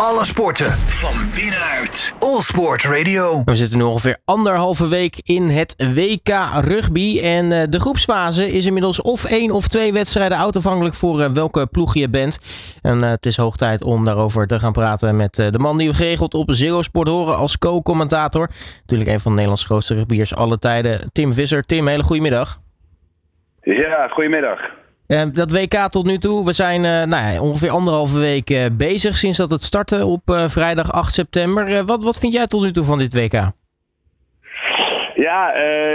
Alle sporten van binnenuit. All Sport Radio. We zitten nu ongeveer anderhalve week in het WK rugby. En uh, de groepsfase is inmiddels of één of twee wedstrijden uitafhankelijk voor uh, welke ploeg je bent. En uh, het is hoog tijd om daarover te gaan praten met de man die we geregeld op Zero Sport horen als co-commentator. Natuurlijk een van de Nederlands grootste rugbyers alle tijden, Tim Visser. Tim, hele goede middag. Ja, goedemiddag. Uh, dat WK tot nu toe, we zijn uh, nou ja, ongeveer anderhalve week uh, bezig sinds dat het startte op vrijdag 8 september. wat, wat vind jij tot nu toe van dit WK? Ja,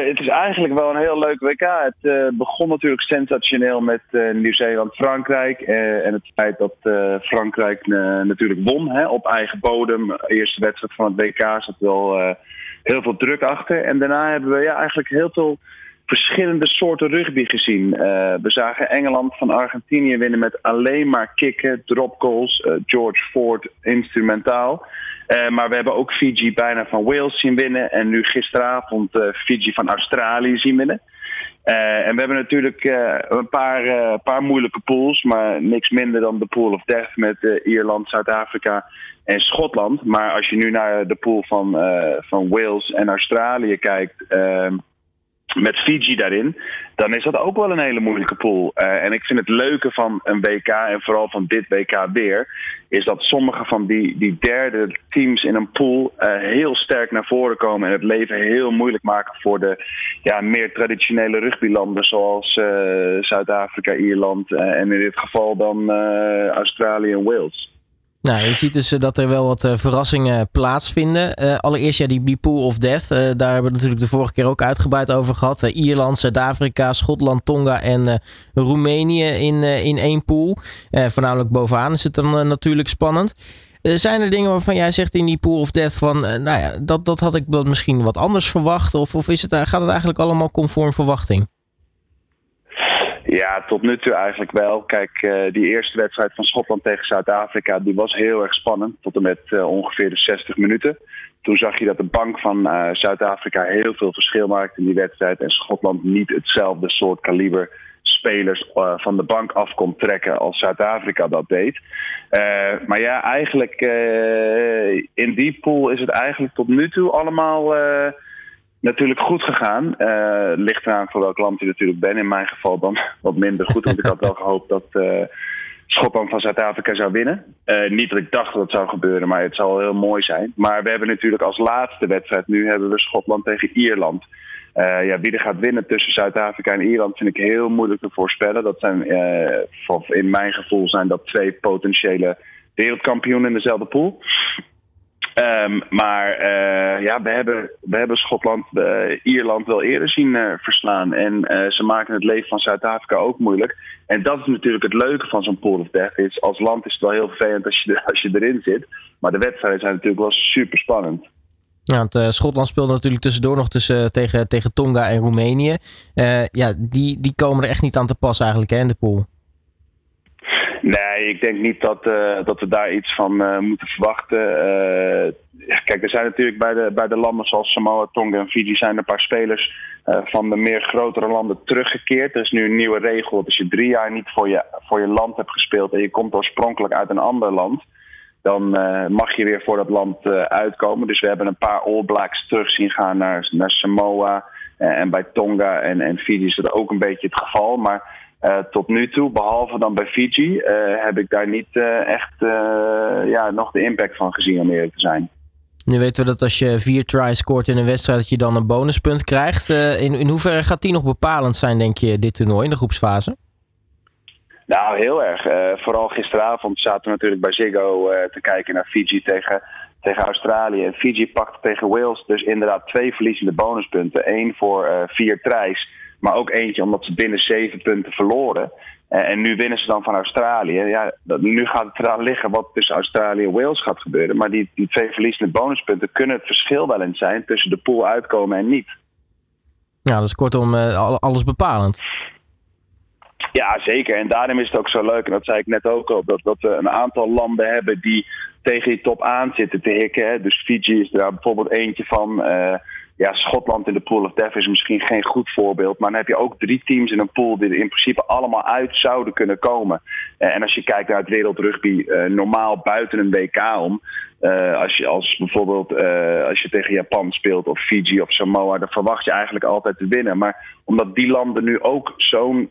het is eigenlijk wel een heel leuk WK. Het begon natuurlijk sensationeel met Nieuw-Zeeland-Frankrijk. en het feit dat Frankrijk natuurlijk won hè, op eigen bodem. De eerste wedstrijd van het WK zat wel heel veel druk achter. En daarna hebben we ja, eigenlijk heel veel verschillende soorten rugby gezien. Uh, we zagen Engeland van Argentinië winnen met alleen maar kicken, dropgoals. Uh, George Ford instrumentaal. Uh, maar we hebben ook Fiji bijna van Wales zien winnen. En nu gisteravond Fiji van Australië zien winnen. en we hebben natuurlijk een paar, paar moeilijke pools. Maar niks minder dan de pool of death met Ierland, Zuid-Afrika en Schotland. Maar als je nu naar de pool van, van Wales en Australië kijkt ehm, met Fiji daarin, dan is dat ook wel een hele moeilijke pool. Uh, en ik vind het leuke van een WK en vooral van dit WK weer, is dat sommige van die, die derde teams in een pool uh, heel sterk naar voren komen en het leven heel moeilijk maken voor de ja, meer traditionele rugbylanden zoals uh, Zuid-Afrika, Ierland en in dit geval dan Australië en Wales. Nou, je ziet dus dat er wel wat uh, verrassingen plaatsvinden. Uh, allereerst ja, die, pool of death. Daar hebben we natuurlijk de vorige keer ook uitgebreid over gehad. Ierland, Zuid-Afrika, Schotland, Tonga en Roemenië in, in één pool. voornamelijk bovenaan is het dan natuurlijk spannend. zijn er dingen waarvan jij zegt in die pool of death van... nou ja, dat, dat had ik misschien wat anders verwacht? Of, of is het, gaat het eigenlijk allemaal conform verwachting? Ja, tot nu toe eigenlijk wel. Kijk, uh, die eerste wedstrijd van Schotland tegen Zuid-Afrika, die was heel erg spannend. Tot en met uh, ongeveer de 60 minuten. Toen zag je dat de bank van uh, Zuid-Afrika heel veel verschil maakte in die wedstrijd. En Schotland niet hetzelfde soort kaliber spelers van de bank af kon trekken als Zuid-Afrika dat deed. maar ja, eigenlijk in die pool is het eigenlijk tot nu toe allemaal natuurlijk goed gegaan. Uh, ligt eraan voor welk land je natuurlijk ben. In mijn geval dan wat minder goed. Want ik had wel gehoopt dat uh, Schotland van Zuid-Afrika zou winnen. Uh, niet dat ik dacht dat het zou gebeuren, maar het zal heel mooi zijn. Maar we hebben natuurlijk als laatste wedstrijd nu hebben we Schotland tegen Ierland. ja, wie er gaat winnen tussen Zuid-Afrika en Ierland vind ik heel moeilijk te voorspellen. Dat zijn, in mijn gevoel zijn dat twee potentiële wereldkampioenen in dezelfde pool. Um, maar uh, ja, we hebben, we hebben Schotland, uh, Ierland wel eerder zien uh, verslaan. En ze maken het leven van Zuid-Afrika ook moeilijk. En dat is natuurlijk het leuke van zo'n pool of death. Is, als land is het wel heel vervelend als je, als je erin zit. Maar de wedstrijden zijn natuurlijk wel super spannend. Ja, want Schotland speelt natuurlijk tussendoor nog tussen, tegen, tegen Tonga en Roemenië. ja, die, die komen er echt niet aan te pas eigenlijk hè, in de pool. Nee, ik denk niet dat, uh, dat we daar iets van uh, moeten verwachten. Uh, kijk, er zijn natuurlijk bij de, bij de landen zoals Samoa, Tonga en Fiji zijn een paar spelers van de meer grotere landen teruggekeerd. Er is nu een nieuwe regel als je drie jaar niet voor je, voor je land hebt gespeeld en je komt oorspronkelijk uit een ander land, dan mag je weer voor dat land uitkomen. Dus we hebben een paar All Blacks terug zien gaan naar, naar Samoa en bij Tonga en, en Fiji is dat ook een beetje het geval. Maar uh, tot nu toe, behalve dan bij Fiji, uh, heb ik daar niet uh, echt ja, nog de impact van gezien, om eerlijk te zijn. Nu weten we dat als je vier tries scoort in een wedstrijd, dat je dan een bonuspunt krijgt. in, in hoeverre gaat die nog bepalend zijn, denk je, dit toernooi in de groepsfase? Nou, heel erg. vooral gisteravond zaten we natuurlijk bij Ziggo te kijken naar Fiji tegen, tegen Australië. En Fiji pakte tegen Wales dus inderdaad twee verliezende bonuspunten. Eén voor vier tries maar ook eentje omdat ze binnen zeven punten verloren. Uh, en nu winnen ze dan van Australië. Ja, dat, nu gaat het eraan liggen wat tussen Australië en Wales gaat gebeuren. Maar die, die twee verliezende bonuspunten kunnen het verschil wel eens zijn tussen de pool uitkomen en niet. Ja, dat is kortom uh, alles bepalend. Ja, zeker. En daarom is het ook zo leuk, en dat zei ik net ook al, dat, dat we een aantal landen hebben die tegen die top aan zitten te hikken. Dus Fiji is daar bijvoorbeeld eentje van. Uh, ja, Schotland in de Pool of Death is misschien geen goed voorbeeld. Maar dan heb je ook drie teams in een pool die er in principe allemaal uit zouden kunnen komen. en als je kijkt naar het wereldrugby, normaal buiten een WK om. als je als bijvoorbeeld als je tegen Japan speelt of Fiji of Samoa, dan verwacht je eigenlijk altijd te winnen. Maar omdat die landen nu ook zo'n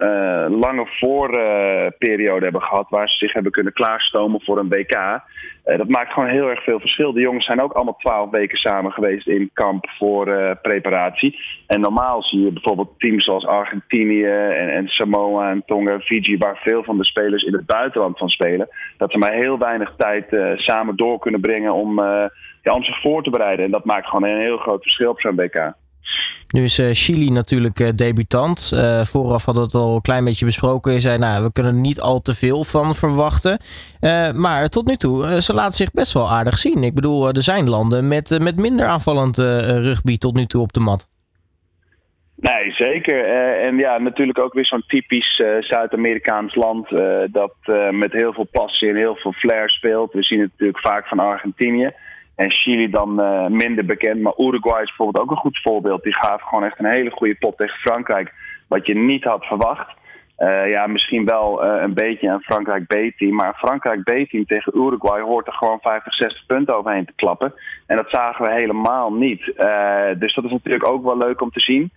lange voorperiode hebben gehad waar ze zich hebben kunnen klaarstomen voor een WK. Eh, dat maakt gewoon heel erg veel verschil. De jongens zijn ook allemaal twaalf weken samen geweest in kamp voor preparatie. En normaal zie je bijvoorbeeld teams zoals Argentinië en, Samoa en Tonga Fiji, waar veel van de spelers in het buitenland van spelen, dat ze maar heel weinig tijd uh, samen door kunnen brengen om, ja, om zich voor te bereiden. En dat maakt gewoon een heel groot verschil op zo'n WK. Nu is uh, Chili natuurlijk uh, debutant. Uh, vooraf hadden we het al een klein beetje besproken. Je zei, nou, we kunnen er niet al te veel van verwachten. maar tot nu toe, ze laten zich best wel aardig zien. Ik bedoel, er zijn landen met, met minder aanvallend rugby tot nu toe op de mat. Nee, zeker. en ja, natuurlijk ook weer zo'n typisch Zuid-Amerikaans land dat met heel veel passie en heel veel flair speelt. We zien het natuurlijk vaak van Argentinië. En Chili dan uh, minder bekend. Maar Uruguay is bijvoorbeeld ook een goed voorbeeld. Die gaf gewoon echt een hele goede pot tegen Frankrijk. Wat je niet had verwacht. Uh, ja, misschien wel uh, een beetje een Frankrijk B-team. Maar een Frankrijk B-team tegen Uruguay hoort er gewoon 50, 60 punten overheen te klappen. En dat zagen we helemaal niet. Uh, dus dat is natuurlijk ook wel leuk om te zien.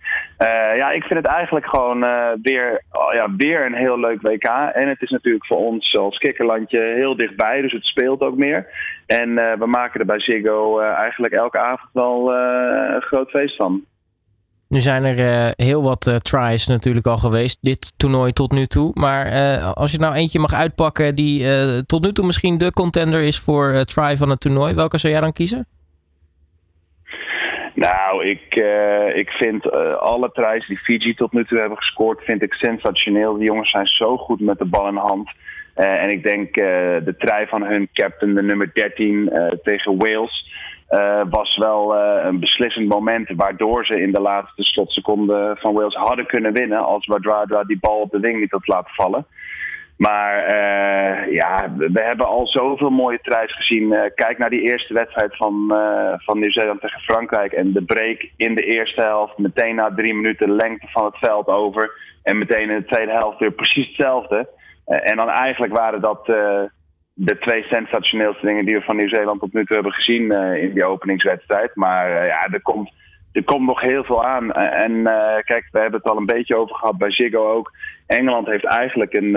ja, ik vind het eigenlijk gewoon weer, oh ja, weer een heel leuk WK. En het is natuurlijk voor ons als kikkerlandje heel dichtbij. Dus het speelt ook meer. En we maken er bij Ziggo eigenlijk elke avond wel een groot feest van. Nu zijn er uh, heel wat uh, tries natuurlijk al geweest, dit toernooi tot nu toe. Maar uh, als je nou eentje mag uitpakken die tot nu toe misschien de contender is voor try van het toernooi, welke zou jij dan kiezen? Nou, ik, ik vind alle tries die Fiji tot nu toe hebben gescoord, vind ik sensationeel. Die jongens zijn zo goed met de bal in de hand. en ik denk de try van hun captain, de nummer 13 tegen Wales uh, was wel uh, een beslissend moment waardoor ze in de laatste slotseconde van Wales hadden kunnen winnen als Wadradra die bal op de wing niet had laten vallen. Maar uh, ja, we hebben al zoveel mooie tries gezien. kijk naar die eerste wedstrijd van, van Nieuw-Zeeland tegen Frankrijk. En de break in de eerste helft. Meteen na drie minuten lengte van het veld over. En meteen in de tweede helft weer precies hetzelfde. en dan eigenlijk waren dat de twee sensationeelste dingen die we van Nieuw-Zeeland tot nu toe hebben gezien uh, in die openingswedstrijd. Maar uh, ja, er komt, er komt nog heel veel aan. En uh, kijk, we hebben het al een beetje over gehad bij Ziggo ook. Engeland heeft eigenlijk een,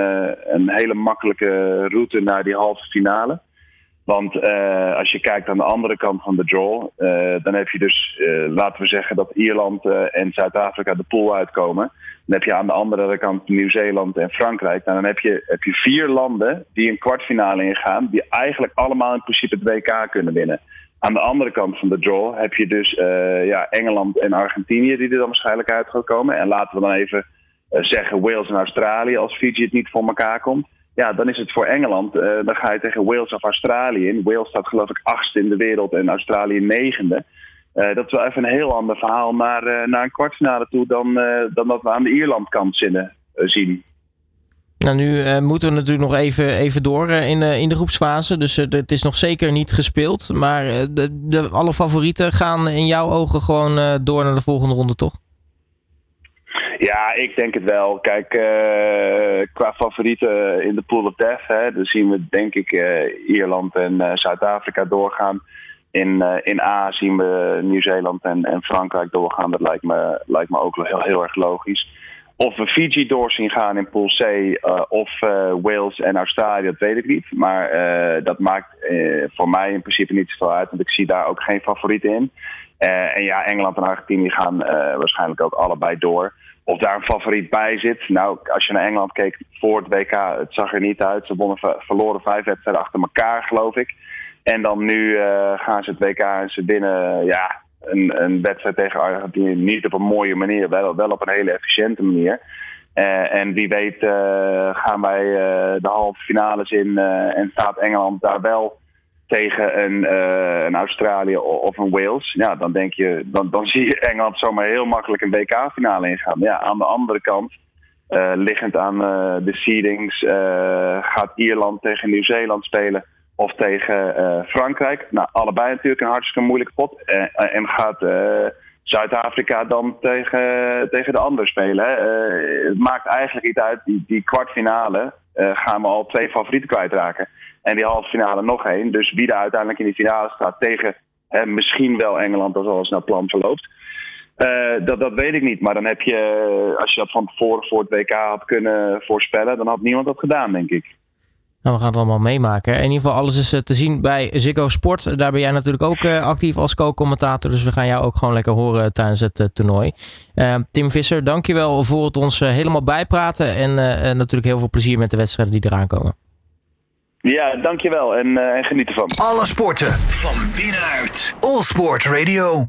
een hele makkelijke route naar die halve finale. Want als je kijkt aan de andere kant van de draw, dan heb je dus, laten we zeggen dat Ierland en Zuid-Afrika de pool uitkomen. Dan heb je aan de andere kant Nieuw-Zeeland en Frankrijk. Nou, dan heb je, heb je vier landen die een kwartfinale ingaan, die eigenlijk allemaal in principe het WK kunnen winnen. Aan de andere kant van de draw heb je dus ja, Engeland en Argentinië die er dan waarschijnlijk uit gaan komen. En laten we dan even zeggen Wales en Australië als Fiji het niet voor elkaar komt ja, dan is het voor Engeland. Uh, dan ga je tegen Wales of Australië in. Wales staat geloof ik achtste in de wereld en Australië negende. Uh, dat is wel even een heel ander verhaal naar, uh, naar een kwartfinale toe dan, dan dat we aan de Ierlandkant zien. Nou, nu moeten we natuurlijk nog even, even door in, in de groepsfase. Dus het is nog zeker niet gespeeld. Maar de, de, alle favorieten gaan in jouw ogen gewoon door naar de volgende ronde, toch? Ja, ik denk het wel. Kijk, uh, qua favorieten in de Pool of Death, hè, dan zien we denk ik uh, Ierland en uh, Zuid-Afrika doorgaan. In, in A zien we Nieuw-Zeeland en, en Frankrijk doorgaan. Dat lijkt me, lijkt me ook heel, heel erg logisch. Of we Fiji door zien gaan in Pool C of Wales en Australië, dat weet ik niet. Maar dat maakt voor mij in principe niet zoveel uit, want ik zie daar ook geen favorieten in. en ja, Engeland en Argentinië gaan waarschijnlijk ook allebei door. Of daar een favoriet bij zit. Nou, als je naar Engeland keek voor het WK, het zag er niet uit. Ze wonnen, verloren vijf wedstrijden achter elkaar, geloof ik. En dan nu uh, gaan ze het WK en ze binnen ja, een, een wedstrijd tegen Argentinië. Niet op een mooie manier, wel, wel op een hele efficiënte manier. Uh, en wie weet uh, gaan wij de halve finales in en staat Engeland daar wel tegen een, een Australië of een Wales. Ja, dan denk je, dan, dan zie je Engeland zomaar heel makkelijk een WK-finale ingaan. Ja, aan de andere kant, liggend aan de seedings, gaat Ierland tegen Nieuw-Zeeland spelen of tegen Frankrijk. Nou, allebei natuurlijk een hartstikke moeilijke pot. en gaat Zuid-Afrika dan tegen, tegen de ander spelen. Eh, het maakt eigenlijk niet uit. Die, die kwartfinale eh, gaan we al twee favorieten kwijtraken. En die halve finale nog één. Dus wie er uiteindelijk in die finale staat tegen misschien wel Engeland als alles naar plan verloopt. dat, dat weet ik niet. Maar dan heb je, als je dat van tevoren voor het WK had kunnen voorspellen, dan had niemand dat gedaan, denk ik. Nou, we gaan het allemaal meemaken. In ieder geval, alles is eh, te zien bij Ziggo Sport. Daar ben jij natuurlijk ook eh, actief als co-commentator. Dus we gaan jou ook gewoon lekker horen tijdens het uh, toernooi. Tim Visser, dankjewel voor het ons helemaal bijpraten. En natuurlijk heel veel plezier met de wedstrijden die eraan komen. Ja, dankjewel en, en geniet ervan. Alle sporten van binnenuit. All Sport Radio.